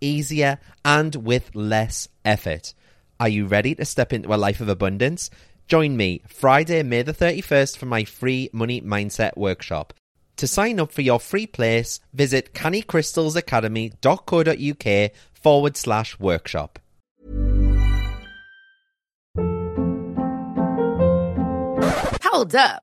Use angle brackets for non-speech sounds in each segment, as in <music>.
easier, and with less effort. Are you ready to step into a life of abundance? Join me Friday, May the 31st for my free Money Mindset Workshop. To sign up for your free place, visit cannycrystalsacademy.co.uk forward slash workshop. Hold up.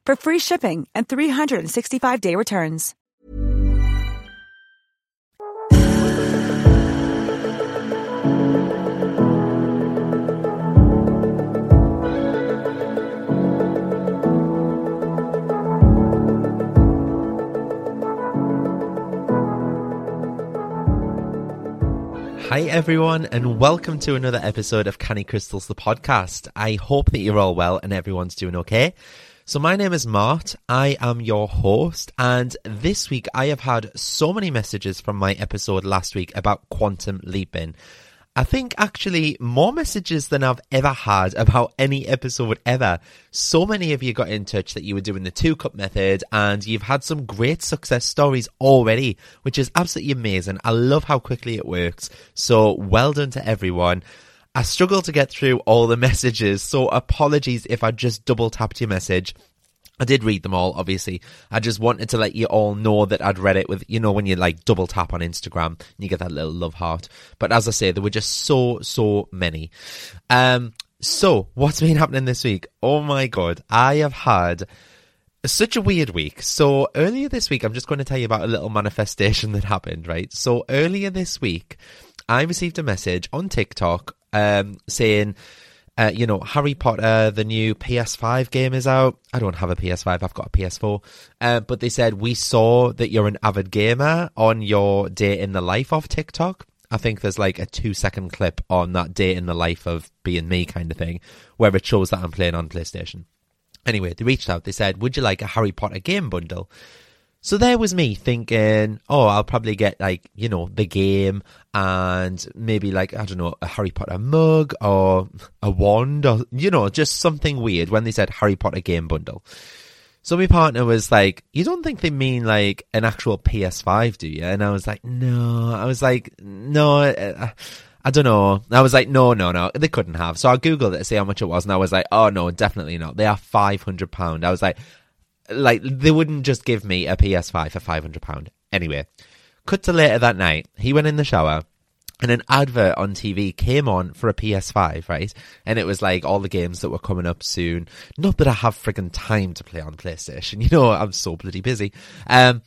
for free shipping and 365-day returns. Hi, everyone, and welcome to another episode of Canny Crystals, the podcast. I hope that you're all well and everyone's doing okay. So, my name is Mart. I am your host, and this week I have had so many messages from my episode last week about quantum leaping. I think actually more messages than I've ever had about any episode ever. So many of you got in touch that you were doing the two cup method and you've had some great success stories already, which is absolutely amazing. I love how quickly it works. So well done to everyone. I struggle to get through all the <laughs> messages, so apologies if I just double tapped your message. I did read them all, obviously. I just wanted to let you all know that I'd read it with, you know, when you like double tap on Instagram and you get that little love heart. But as I say, there were just so, so many. Um, so what's been happening this week? Oh my God. I have had such a weird week. So earlier this week, I'm just going to tell you about a little manifestation <laughs> that happened, right? So earlier this week, I received a message on TikTok um, saying, uh, you know, Harry Potter, the new PS5 game is out. I don't have a PS5, I've got a PS4. Uh, but they said, we saw that you're an avid gamer on your day in the life of TikTok. I think there's like a two second clip on that day in the life of being me kind of thing, where it shows that I'm playing on PlayStation. Anyway, they reached out. They said, "Would you like a Harry Potter game bundle?" So there was me thinking, "Oh, I'll probably get like you know the game and maybe like I don't know a Harry Potter mug or a wand or you know just something weird." When they said Harry Potter game bundle. So my partner was like, "You don't think they mean like an actual PS5, do you?" And I was like, "No." I was like, "No." I don't know. I was like, no, no, no, they couldn't have. So I googled it to see how much it was, and I was like, oh no, definitely not. They are five hundred pound. I was like, like they wouldn't just give me a PS5 for five hundred pound. Anyway, cut to later that night. He went in the shower. And an advert on TV came on for a PS5, right? And it was like all the games that were coming up soon. Not that I have friggin' time to play on PlayStation. <laughs> You know, I'm so bloody busy. Um,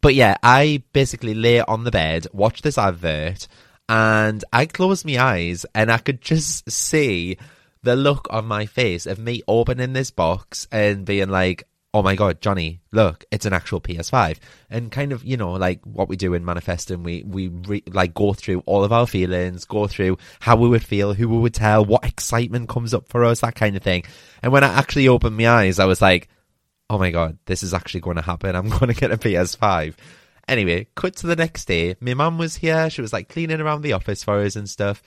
but yeah, I basically lay on the bed, watch this advert, and I closed my eyes and I could just see the look on my face of me opening this box and being like, oh my god, Johnny, look, it's an actual PS5. And kind of, you know, like what we do in manifesting, we, we re- like go through all of our feelings, go through how we would feel, who we would tell, what excitement comes up for us, that kind of thing. And when I actually opened my eyes, I was like, oh my god, this is actually going to happen. I'm <laughs> going to get a PS5. Anyway, cut to the next day. My mum was here. She was like cleaning around the office for us and stuff.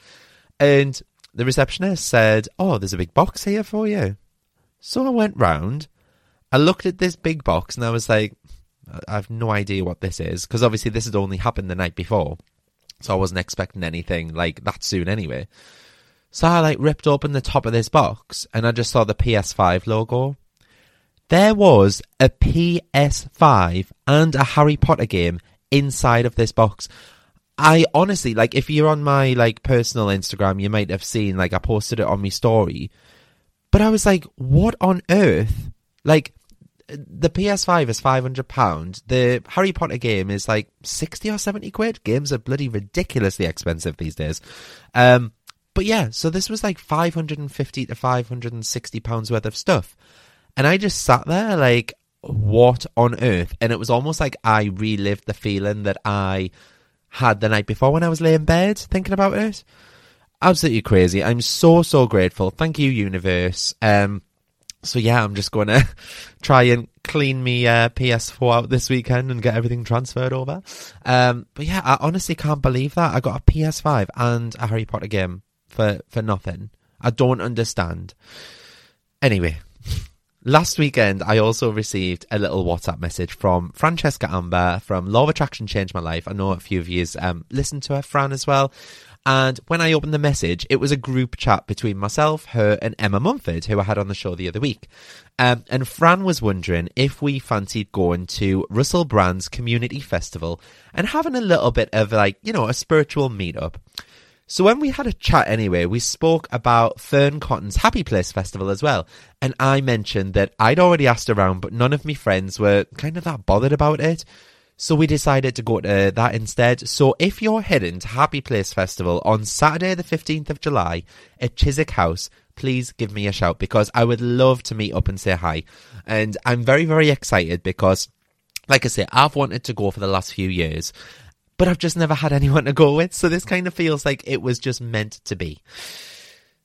And the receptionist said, Oh, there's a big box here for you. So I went round. I looked at this big box and I was like, I have no idea what this is. Because obviously this had only happened the night before. So I wasn't expecting anything like that soon anyway. So I like ripped open the top of this box and I just saw the PS5 logo there was a PS5 and a Harry Potter game inside of this box. I honestly like if you're on my like personal Instagram, you might have seen like I posted it on my story. But I was like, what on earth? Like the PS5 is five hundred pound. The Harry Potter game is like sixty or seventy quid. Games are bloody ridiculously expensive these days. Um, but yeah, so this was like five hundred and fifty to five hundred and sixty pounds worth of stuff. And I just sat there like, what on earth? And it was almost like I relived the feeling that I had the night before when I was laying in bed thinking about it. Absolutely crazy. I'm so, so grateful. Thank you, universe. Um, so yeah, I'm just going <laughs> to try and clean me uh, PS4 out this weekend and get everything transferred over. Um, but yeah, I honestly can't believe that I got a PS5 and a Harry Potter game for for nothing. I don't understand. Anyway, <laughs> Last weekend, I also received a little WhatsApp message from Francesca Amber from Law of Attraction Changed My Life. I know a few of you um, listened to her, Fran, as well. And when I opened the message, it was a group chat between myself, her, and Emma Mumford, who I had on the show the other week. Um, and Fran was wondering if we fancied going to Russell Brand's Community Festival and having a little bit of like, you know, a spiritual meetup. So when we had a chat anyway, we spoke about Fearne Cotton's Happy Place Festival as well. And I mentioned that I'd already asked around, but none of my friends were kind of that bothered about it. So we decided to go to that instead. So if you're heading to Happy Place Festival on Saturday the 15th of July at Chiswick House, please give me a shout because I would love to meet up and say hi. And I'm very, very excited because like I say, I've wanted to go for the last few years but I've just never had anyone to go with. So this kind of feels like it was just meant to be.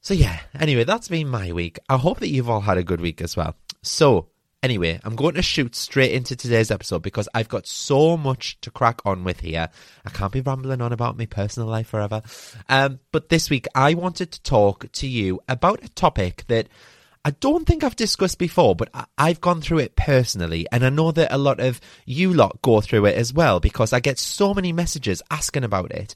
So yeah, anyway, that's been my week. I hope that you've all had a good week as well. So anyway, I'm going to shoot straight into today's episode because I've got so much to crack on with here. I can't be rambling on about my personal life forever. Um, but this week I wanted to talk to you about a topic that I don't think I've discussed before, but I've gone through it personally, and I know that a lot of you lot go through it as well because I get so many messages asking about it.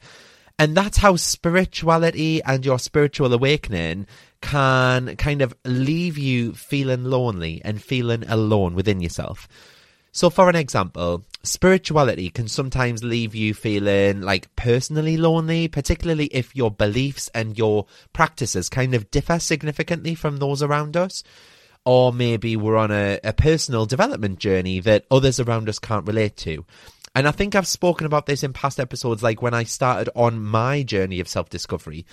And that's how spirituality and your spiritual awakening can kind of leave you feeling lonely and feeling alone within yourself. So, for an example, spirituality can sometimes leave you feeling like personally lonely, particularly if your beliefs and your practices kind of differ significantly from those around us. Or maybe we're on a, a personal development journey that others around us can't relate to. And I think I've spoken about this in past episodes, like when I started on my journey of self discovery.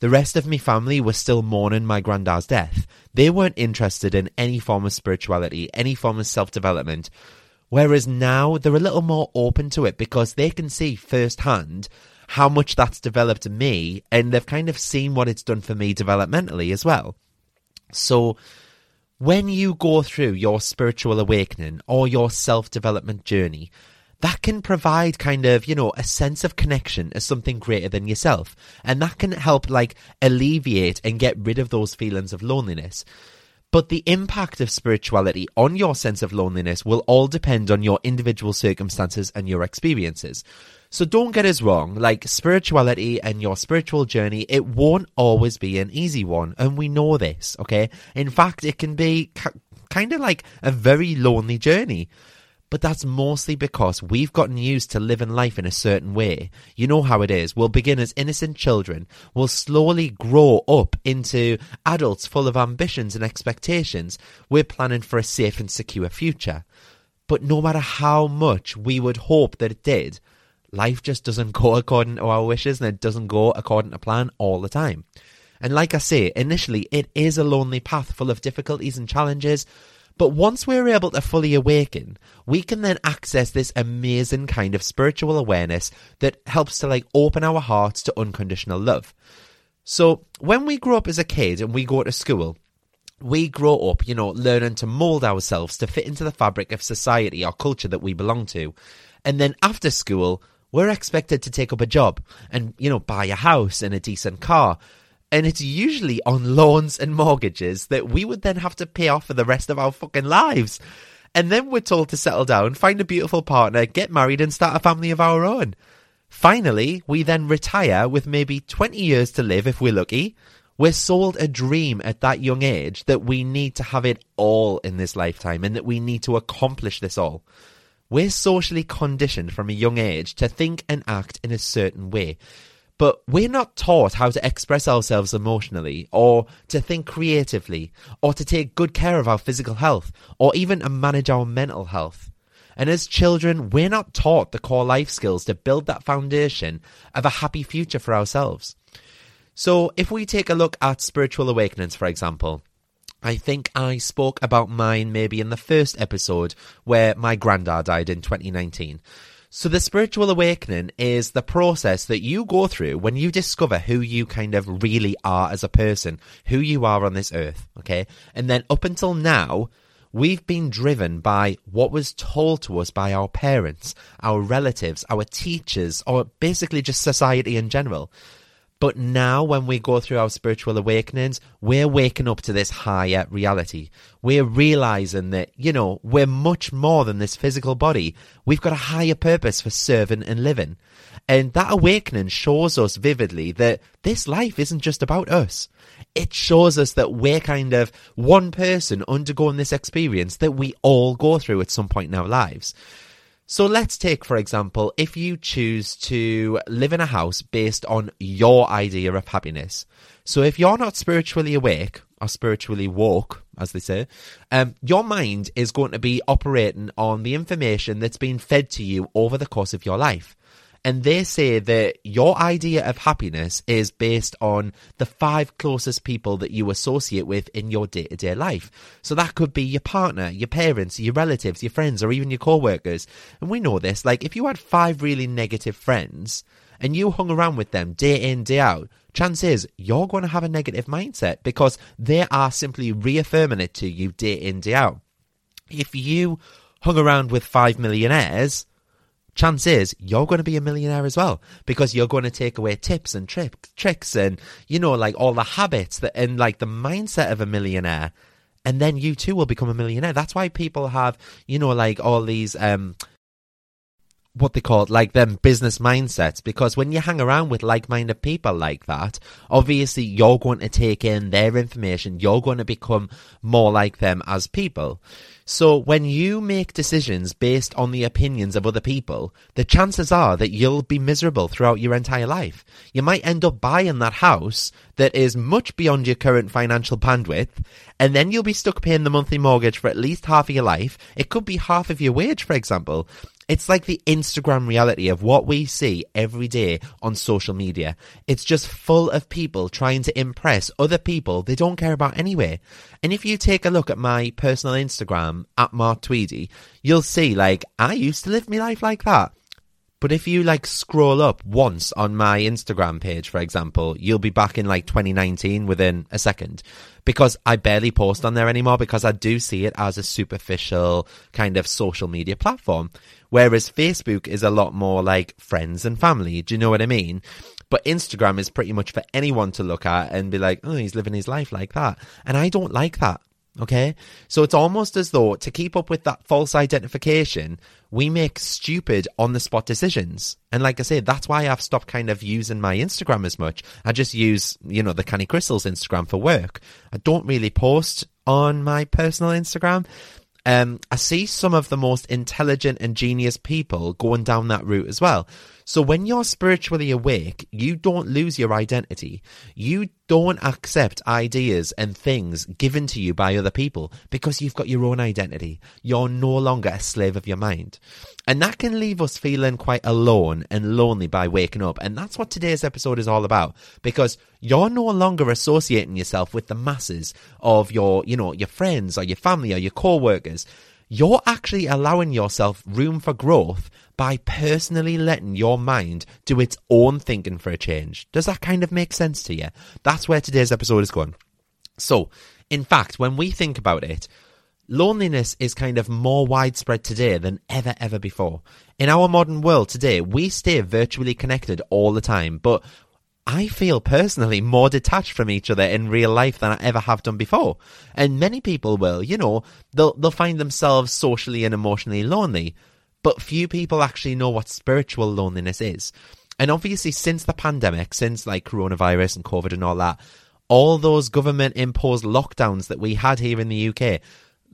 The rest of my family was still mourning my granddad's death. They weren't interested in any form of spirituality, any form of self development. Whereas now they're a little more open to it because they can see firsthand how much that's developed me and they've kind of seen what it's done for me developmentally as well. So when you go through your spiritual awakening or your self development journey, that can provide kind of, you know, a sense of connection as something greater than yourself. And that can help like alleviate and get rid of those feelings of loneliness. But the impact of spirituality on your sense of loneliness will all depend on your individual circumstances and your experiences. So don't get us wrong, like spirituality and your spiritual journey, it won't always be an easy one. And we know this, okay? In fact, it can be kind of like a very lonely journey. But that's mostly because we've gotten used to living life in a certain way. You know how it is. We'll begin as innocent children. We'll slowly grow up into adults full of ambitions and expectations. We're planning for a safe and secure future. But no matter how much we would hope that it did, life just doesn't go according to our wishes and it doesn't go according to plan all the time. And like I say, initially it is a lonely path full of difficulties and challenges, but once we're able to fully awaken, we can then access this amazing kind of spiritual awareness that helps to like open our hearts to unconditional love. So when we grow up as a kid and we go to school, we grow up, you know, learning to mold ourselves to fit into the fabric of society or culture that we belong to. And then after school, we're expected to take up a job and, you know, buy a house and a decent car. And it's usually on loans and mortgages that we would then have to pay off for the rest of our fucking lives. And then we're told to settle down, find a beautiful partner, get married, and start a family of our own. Finally, we then retire with maybe 20 years to live if we're lucky. We're sold a dream at that young age that we need to have it all in this lifetime and that we need to accomplish this all. We're socially conditioned from a young age to think and act in a certain way. But we're not taught how to express ourselves emotionally, or to think creatively, or to take good care of our physical health, or even to manage our mental health. And as children, we're not taught the core life skills to build that foundation of a happy future for ourselves. So, if we take a look at spiritual awakenings, for example, I think I spoke about mine maybe in the first episode where my granddad died in 2019. So the spiritual awakening is the process that you go through when you discover who you kind of really are as a person, who you are on this earth, okay? And then up until now, we've been driven by what was told to us by our parents, our relatives, our teachers, or basically just society in general. But now, when we go through our spiritual awakenings, we're waking up to this higher reality. We're realizing that, you know, we're much more than this physical body. We've got a higher purpose for serving and living. And that awakening shows us vividly that this life isn't just about us. It shows us that we're kind of one person undergoing this experience that we all go through at some point in our lives. So let's take, for example, if you choose to live in a house based on your idea of happiness. So if you're not spiritually awake or spiritually woke, as they say, um, your mind is going to be operating on the information that's been fed to you over the course of your life and they say that your idea of happiness is based on the five closest people that you associate with in your day to day life. So that could be your partner, your parents, your relatives, your friends, or even your co workers. And we know this. Like, if you had five really negative friends and you hung around with them day in, day out, chance is you're going to have a negative mindset because they are simply reaffirming it to you day in, day out. If you hung around with five millionaires, chance is you're going to be a millionaire as well because you're going to take away tips and tri- tricks and you know like all the habits that and like the mindset of a millionaire and then you too will become a millionaire. That's why people have you know like all these um what they call it, like them business mindsets because when you hang around with like-minded people like that obviously you're going to take in their information you're going to become more like them as people so when you make decisions based on the opinions of other people, the chances are that you'll be miserable throughout your entire life. You might end up buying that house that is much beyond your current financial bandwidth, and then you'll be stuck paying the monthly mortgage for at least half of your life. It could be half of your wage, for example. It's like the Instagram reality of what we see every day on social media. It's just full of people trying to impress other people they don't care about anyway. And if you take a look at my personal Instagram at Mart Tweedy, you'll see like I used to live my life like that. But if you like scroll up once on my Instagram page, for example, you'll be back in like 2019 within a second because I barely post on there anymore because I do see it as a superficial kind of social media platform. Whereas Facebook is a lot more like friends and family. Do you know what I mean? But Instagram is pretty much for anyone to look at and be like, oh, he's living his life like that. And I don't like that. Okay. So it's almost as though to keep up with that false identification, we make stupid on the spot decisions. And like I say, that's why I've stopped kind of using my Instagram as much. I just use, you know, the Canny Crystals Instagram for work. I don't really post on my personal Instagram. Um, I see some of the most intelligent and genius people going down that route as well. So when you're spiritually awake, you don't lose your identity. You don't accept ideas and things given to you by other people because you've got your own identity. You're no longer a slave of your mind. And that can leave us feeling quite alone and lonely by waking up. And that's what today's episode is all about because you're no longer associating yourself with the masses of your, you know, your friends or your family or your co-workers. You're actually allowing yourself room for growth by personally letting your mind do its own thinking for a change. Does that kind of make sense to you? That's where today's episode is going. So, in fact, when we think about it, loneliness is kind of more widespread today than ever, ever before. In our modern world today, we stay virtually connected all the time, but I feel personally more detached from each other in real life than I ever have done before. And many people will, you know, they'll, they'll find themselves socially and emotionally lonely but few people actually know what spiritual loneliness is. And obviously, since the pandemic, since like coronavirus and COVID and all that, all those government imposed lockdowns that we had here in the UK,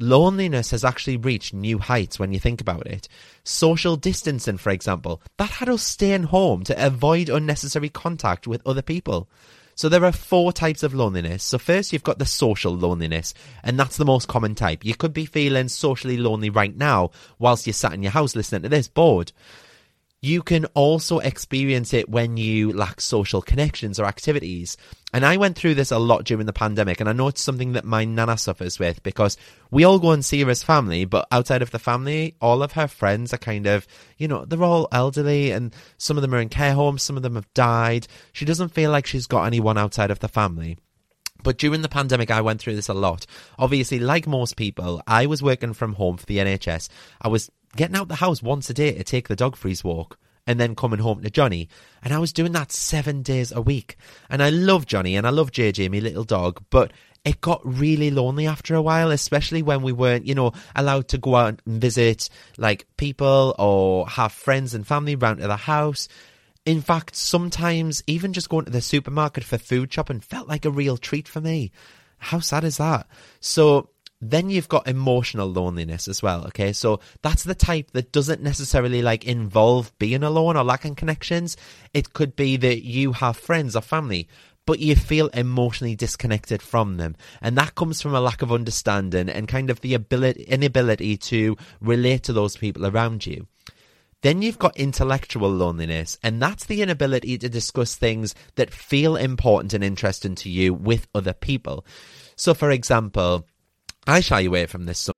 loneliness has actually reached new heights when you think about it. Social distancing, for example, that had us staying home to avoid unnecessary contact with other people. So there are four types of loneliness. So first you've got the social loneliness, and that's the most common type. You could be feeling socially lonely right now whilst you're sat in your house listening to this, bored. You can also experience it when you lack social connections or activities. And I went through this a lot during the pandemic, and I know it's something that my nana suffers with because we all go and see her as family, but outside of the family, all of her friends are kind of, you know, they're all elderly, and some of them are in care homes, some of them have died. She doesn't feel like she's got anyone outside of the family. But during the pandemic, I went through this a lot. Obviously, like most people, I was working from home for the NHS. I was getting out the house once a day to take the dog freeze walk and then coming home to Johnny. And I was doing that seven days a week. And I love Johnny and I love JJ, my little dog, but it got really lonely after a while, especially when we weren't, you know, allowed to go out and visit like people or have friends and family round to the house. In fact, sometimes even just going to the supermarket for food shopping felt like a real treat for me. How sad is that? So then you've got emotional loneliness as well, okay? So that's the type that doesn't necessarily like involve being alone or lacking connections. It could be that you have friends or family, but you feel emotionally disconnected from them. And that comes from a lack of understanding and kind of the ability, inability to relate to those people around you. Then you've got intellectual loneliness, and that's the inability to discuss things that feel important and interesting to you with other people. So, for example, I shy away from this.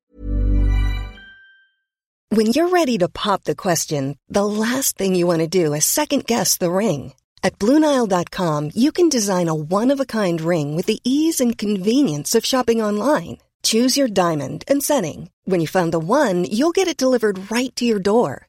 When you're ready to pop the question, the last thing you want to do is second guess the ring. At Bluenile.com, you can design a one of a kind ring with the ease and convenience of shopping online. Choose your diamond and setting. When you find the one, you'll get it delivered right to your door.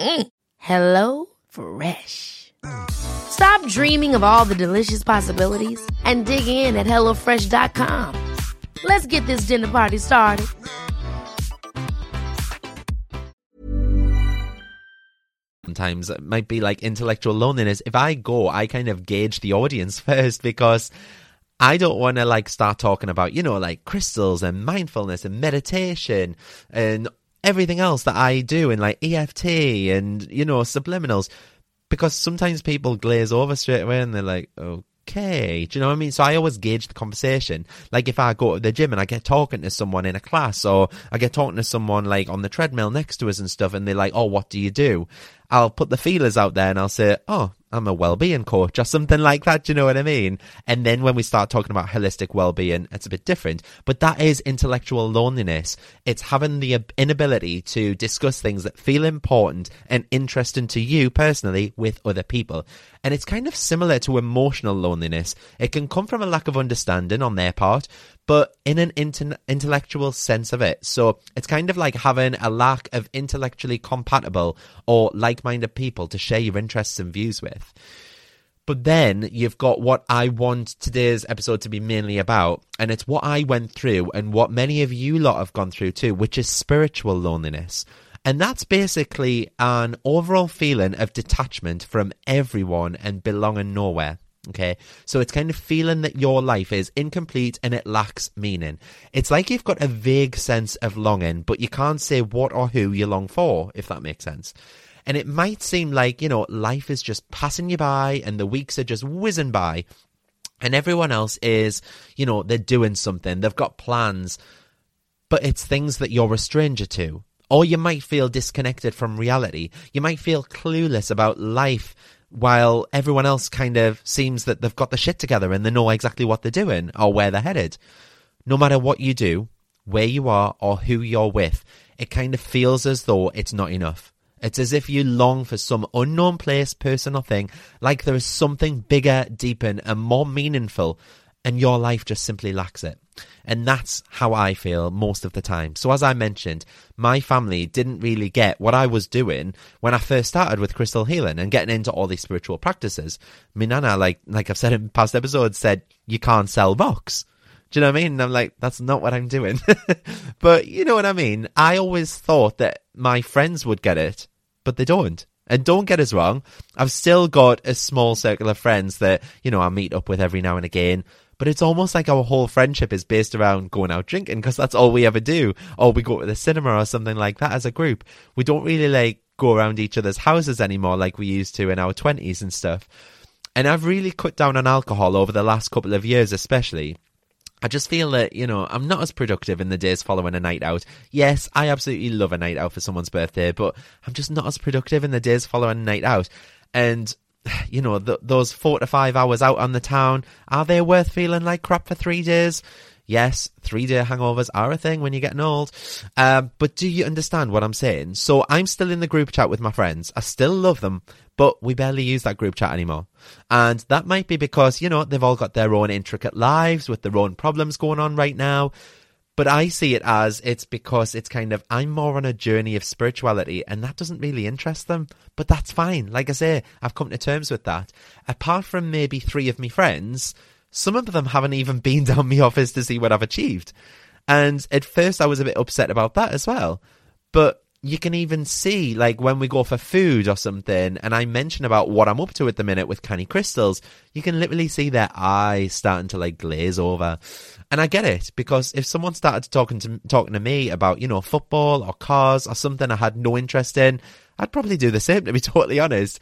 Mm. Hello Fresh. Stop dreaming of all the delicious possibilities and dig in at HelloFresh.com. Let's get this dinner party started. sometimes it might be like intellectual loneliness. If I go, I kind of gauge the audience <laughs> first because I don't want to like start talking about, you know, like crystals and mindfulness and meditation and everything else that I do in like EFT and, you know, subliminals because sometimes people glaze over straight away and they're like, okay. Do you know what I mean? So I always gauge the conversation. Like if I go to the gym and I get talking to someone in a class or I get talking to someone like on the treadmill next to us and stuff and they're like, oh, what do you do? I'll put the feelers out there and I'll say, oh, I'm a well-being coach or something like that. Do you know what I mean? And then when we start talking about holistic well-being, it's a bit different. But that is intellectual loneliness. It's having the inability to discuss things that feel important and interesting to you personally with other people. And it's kind of similar to emotional loneliness. It can come from a lack of understanding on their part, but in an inter- intellectual sense of it. So it's kind of like having a lack of intellectually compatible or like minded people to share your interests and views with. But then you've got what I want today's episode to be mainly about, and it's what I went through and what many of you lot have gone through too, which is spiritual loneliness. And that's basically an overall feeling of detachment from everyone and belonging nowhere. Okay. So it's kind of feeling that your life is incomplete and it lacks meaning. It's like you've got a vague sense of longing, but you can't say what or who you long for, if that makes sense. And it might seem like, you know, life is just passing you by and the weeks are just whizzing by and everyone else is, you know, they're doing something, they've got plans, but it's things that you're a stranger to. Or you might feel disconnected from reality. You might feel clueless about life while everyone else kind of seems that they've got the shit together and they know exactly what they're doing or where they're headed. No matter what you do, where you are, or who you're with, it kind of feels as though it's not enough. It's as if you long for some unknown place, person, or thing, like there is something bigger, deeper, and more meaningful, and your life just simply lacks it. And that's how I feel most of the time. So, as I mentioned, my family didn't really get what I was doing when I first started with crystal healing and getting into all these spiritual practices. My nana, like, like I've said in past episodes, said, You can't sell rocks. Do you know what I mean? And I'm like, that's not what I'm doing. <laughs> but you know what I mean? I always thought that my friends would get it, but they don't. And don't get us wrong, I've still got a small circle of friends that, you know, I meet up with every now and again but it's almost like our whole friendship is based around going out drinking because that's all we ever do. Or we go to the cinema or something like that as a group. We don't really like go around each other's houses anymore like we used to in our 20s and stuff. And I've really cut down on alcohol over the last couple of years, especially. I just feel that, you know, I'm not as productive in the days following a night out. Yes, I absolutely love a night out for someone's birthday, but I'm just not as productive in the days following a night out. And you know, th- those four to five hours out on the town, are they worth feeling like crap for three days? Yes, three day hangovers are a thing when you're getting old. Um, but do you understand what I'm saying? So I'm still in the group chat with my friends. I still love them, but we barely use that group chat anymore. And that might be because, you know, they've all got their own intricate lives with their own problems going on right now. But I see it as it's because it's kind of, I'm more on a journey of spirituality and that doesn't really interest them. But that's fine. Like I say, I've come to terms with that. Apart from maybe three of my friends, some of them haven't even <laughs> been down my office to see what I've achieved. And at first I was a bit upset about that as well. But you can even see like when we go for food or something and I mention about what I'm up to at the minute with Canny Crystals, you can literally see their eyes starting to like glaze over. And I get it because if someone started talking to talking to me about, you know, football or cars or something I had no interest in, I'd probably do the same to be <laughs> totally honest.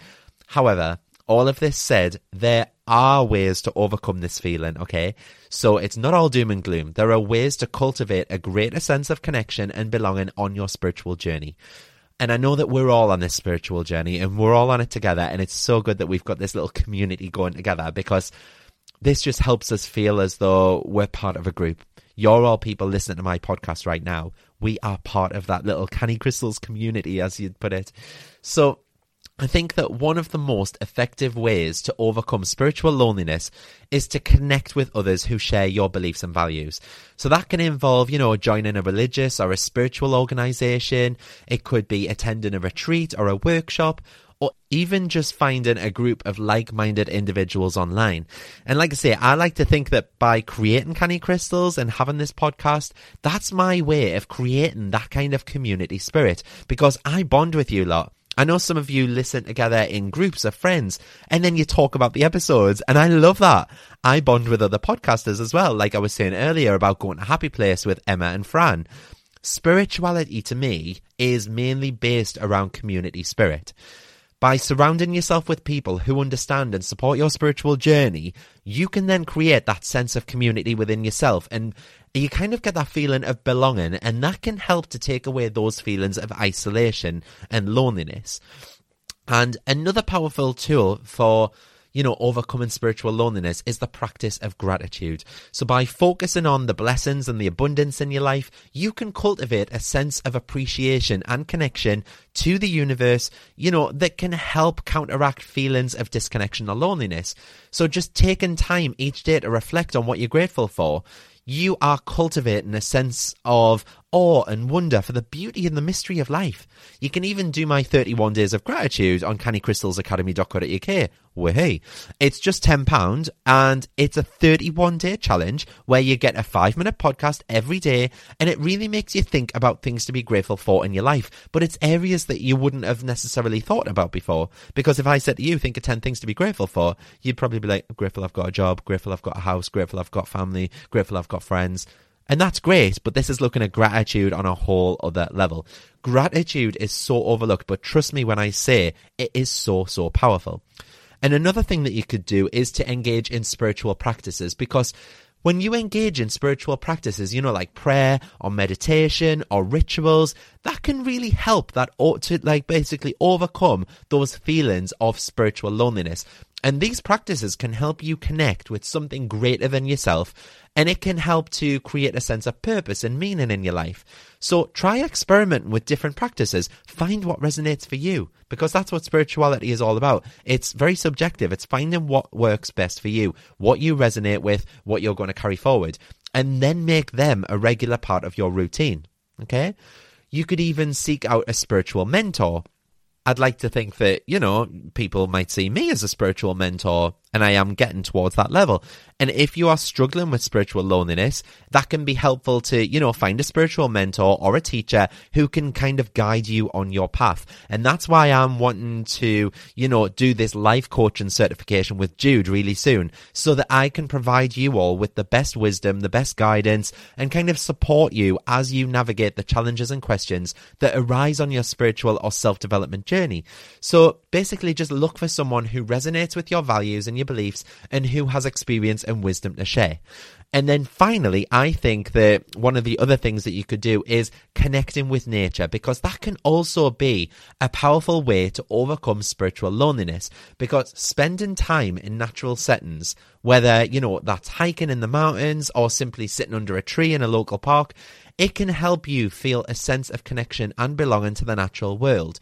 However, all of this said, there are ways to overcome this feeling, okay? So it's not all doom and gloom. There are ways to cultivate a greater sense of connection and belonging on your spiritual journey. And I know that we're all on this spiritual journey and we're all on it together. And it's so good that we've got this little community going together because this just helps us feel as though we're part of a group. You're all people listening to my podcast right now. We are part of that little Canny Crystals community, as you'd put it. So I think that one of the most effective ways to overcome spiritual loneliness is to connect with others who share your beliefs and values. So that can involve, you know, joining a religious or a spiritual organization. It could be attending a retreat or a workshop or even just finding a group of like-minded individuals online. And like I say, I like to think that by creating Canny Crystals and having this podcast, that's my way of creating that kind of community spirit because I bond with you lot. I know some of you listen together in groups of friends and then you talk about the episodes. And I love that. I bond with other podcasters as well. Like I was saying earlier about going to Happy Place with Emma and Fran. Spirituality to me is mainly based around community spirit. By surrounding yourself with people who understand and support your spiritual journey, you can then create that sense of community within yourself and you kind of get that feeling of belonging, and that can help to take away those feelings of isolation and loneliness. And another powerful tool for you know, overcoming spiritual loneliness is the practice of gratitude. So by focusing on the blessings and the abundance in your life, you can cultivate a sense of appreciation and connection to the universe, you know, that can help counteract feelings of disconnection or loneliness. So just taking time each day to reflect on what you're grateful for, you are cultivating a sense of awe and wonder for the beauty and the mystery of life. You can even do my 31 days of gratitude on cannycrystalsacademy.co.uk. Way, it's just £10 and it's a 31 day challenge where you get a five minute podcast every day and it really makes you think about things to be grateful for in your life. But it's areas that you wouldn't have necessarily thought about before. Because if I said to you, think of 10 things to be grateful for, you'd probably be like, grateful I've got a job, grateful I've got a house, grateful I've got family, grateful I've got friends. And that's great, but this is looking at gratitude on a whole other level. Gratitude is so overlooked, but trust me when I say it is so, so powerful. And another thing that you could do is to engage in spiritual practices because when you engage in spiritual practices, you know, like prayer or meditation or rituals, that can really help that ought to like basically overcome those feelings of spiritual loneliness. And these practices can help you connect with something greater than yourself and it can help to create a sense of purpose and meaning in your life. So try experimenting with different practices. Find what resonates for you because that's what spirituality is all about. It's very subjective. It's finding what works best for you, what you resonate with, what you're going to carry forward, and then make them a regular part of your routine. Okay? You could even seek out a spiritual mentor. I'd like to think that, you know, people might see me as a spiritual mentor and I am getting towards that level. And if you are struggling with spiritual loneliness, that can be helpful to, you know, find a spiritual mentor or a teacher who can kind of guide you on your path. And that's why I'm wanting to, you know, do this life coaching certification with Jude really soon so that I can provide you all with the best wisdom, the best guidance, and kind of support you as you navigate the challenges and questions that arise on your spiritual or self development journey. So basically, just look for someone who resonates with your values and your beliefs and who has experience and wisdom to share. And then finally, I think that one of the other things that you could do is connecting with nature because that can also be a powerful way to overcome spiritual loneliness because spending time in natural settings, whether, you know, that's hiking in the mountains or simply sitting under a tree in a local park, it can help you feel a sense of connection and belonging to the natural world.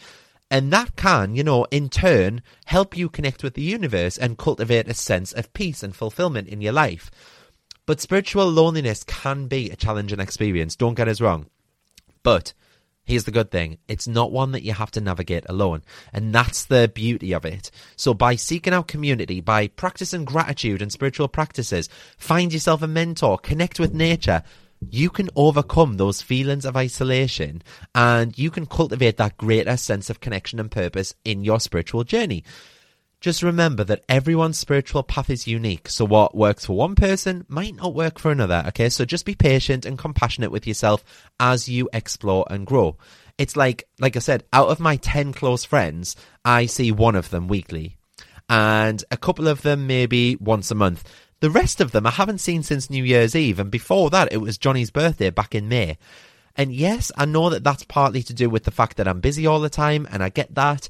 And that can, you know, in turn help you connect with the universe and cultivate a sense of peace and fulfillment in your life. But spiritual loneliness can be a challenging experience, don't get us wrong. But here's the good thing it's not one that you have to navigate alone. And that's the beauty of it. So, by seeking out community, by practicing gratitude and spiritual practices, find yourself a mentor, connect with nature, you can overcome those feelings of isolation and you can cultivate that greater sense of connection and purpose in your spiritual journey. Just remember that everyone's spiritual path is unique, so what works for one person might not work for another, okay? So just be patient and compassionate with yourself as you explore and grow. It's like, like I said, out of my 10 close friends, I see one of them weekly, and a couple of them maybe once a month. The rest of them I haven't seen since New Year's Eve, and before that, it was Johnny's birthday back in May. And yes, I know that that's partly to do with the fact that I'm busy all the time, and I get that.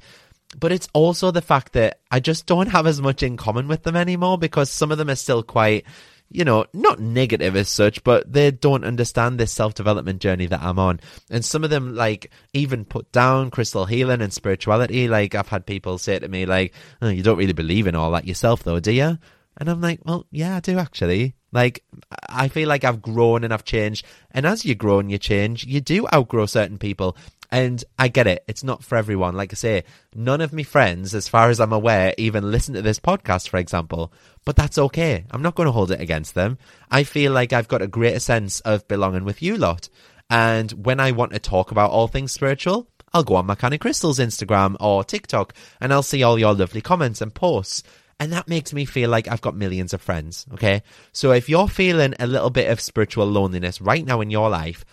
But it's also the fact that I just don't have as much in common with them anymore because some of them are still quite, you know, not negative as such, but they don't understand this self development journey that I'm on. And some of them, like, even put down crystal healing and spirituality. Like, I've had people say to me, like, oh, you don't really believe in all that yourself, though, do you? And I'm like, well, yeah, I do actually. Like, I feel like I've grown and I've changed. And as you grow and you change, you do outgrow certain people. And I get it. It's not for everyone. Like I say, none of my friends, as far as I'm aware, even listen to this podcast, for example. But that's okay. I'm not going to hold it against them. I feel like I've got a greater sense of belonging with you lot. And when I want to talk about all things spiritual, I'll go on my Canny Crystals Instagram or TikTok and I'll see all your lovely comments and posts. And that makes me feel like I've got millions of friends, okay? So if you're feeling a little bit of spiritual loneliness right now in your life,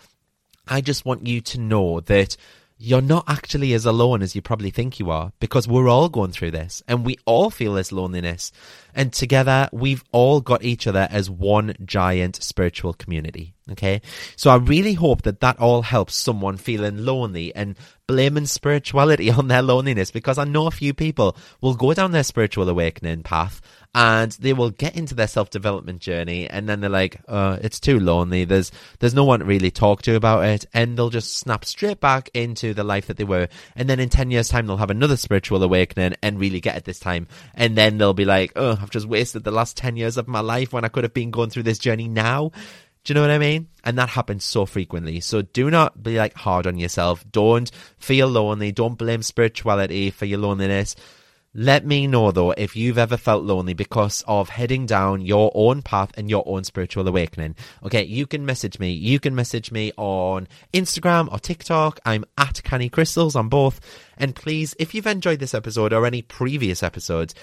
I just want you to know that you're not actually as alone as you probably think you are because we're all going through this and we all feel this loneliness. And together, we've all got each other as one giant spiritual community. Okay. So I really hope that that all helps someone feeling lonely and blaming spirituality <laughs> on their loneliness because I know a few people will go down their spiritual awakening path and they will get into their self development journey and then they're like, uh, it's too lonely. There's there's no one to really talk to about it, and they'll just snap straight back into the life that they were. And then in ten years' time, they'll have another spiritual awakening and really get it this time. And then they'll be like, oh, I've just wasted the last ten years of my life when I could have been going through this journey now. Do you know what I mean? And that happens so frequently. So do not be like hard on yourself. Don't feel lonely. Don't blame spirituality for your loneliness. Let me know though if you've ever felt lonely because of heading down your own path and your own spiritual awakening. Okay, you can message me. You can message me on Instagram or TikTok. I'm at Canny Crystals on both. And please, if you've enjoyed this episode or any previous episodes,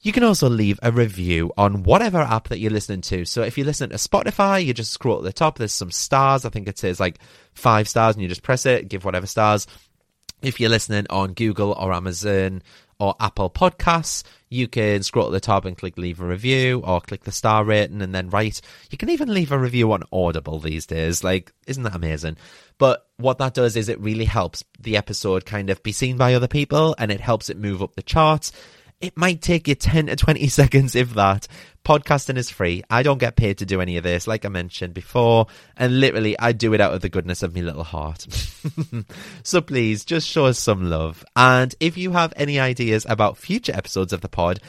you can also leave a review on whatever app that you're listening to. So if you listen to Spotify, you just scroll at the top, there's some stars. I think it says like five stars and you just press it, give whatever stars. If you're listening on Google or Amazon or Apple Podcasts, you can scroll at the top and click leave a review or click the star rating and then write. You can even leave a review on Audible these days. Like, isn't that amazing? But what that does is it really helps the episode kind of be seen by other people and it helps it move up the charts. It might take you 10 to 20 <laughs> seconds, if that. Podcasting is free. I don't get paid to do any of this, like I mentioned before. And literally, I do it out of the goodness of my little heart. <laughs> so please, just show us some love. And if you have any ideas about future episodes of the pod,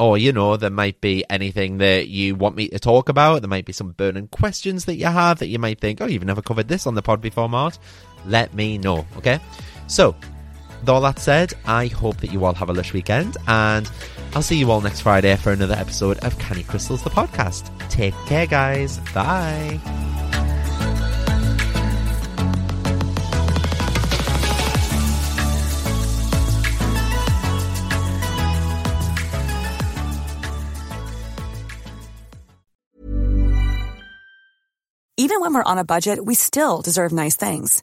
or you know there might be anything that you want me to talk about there might be some burning questions that you have that you might think oh you've never covered this on the pod before mart let me know okay so with all that said, I hope that you all have a lush weekend, and I'll see you all next Friday for another episode of Canny Crystals, the podcast. Take care, guys. Bye. Even when we're on a budget, we still deserve nice things.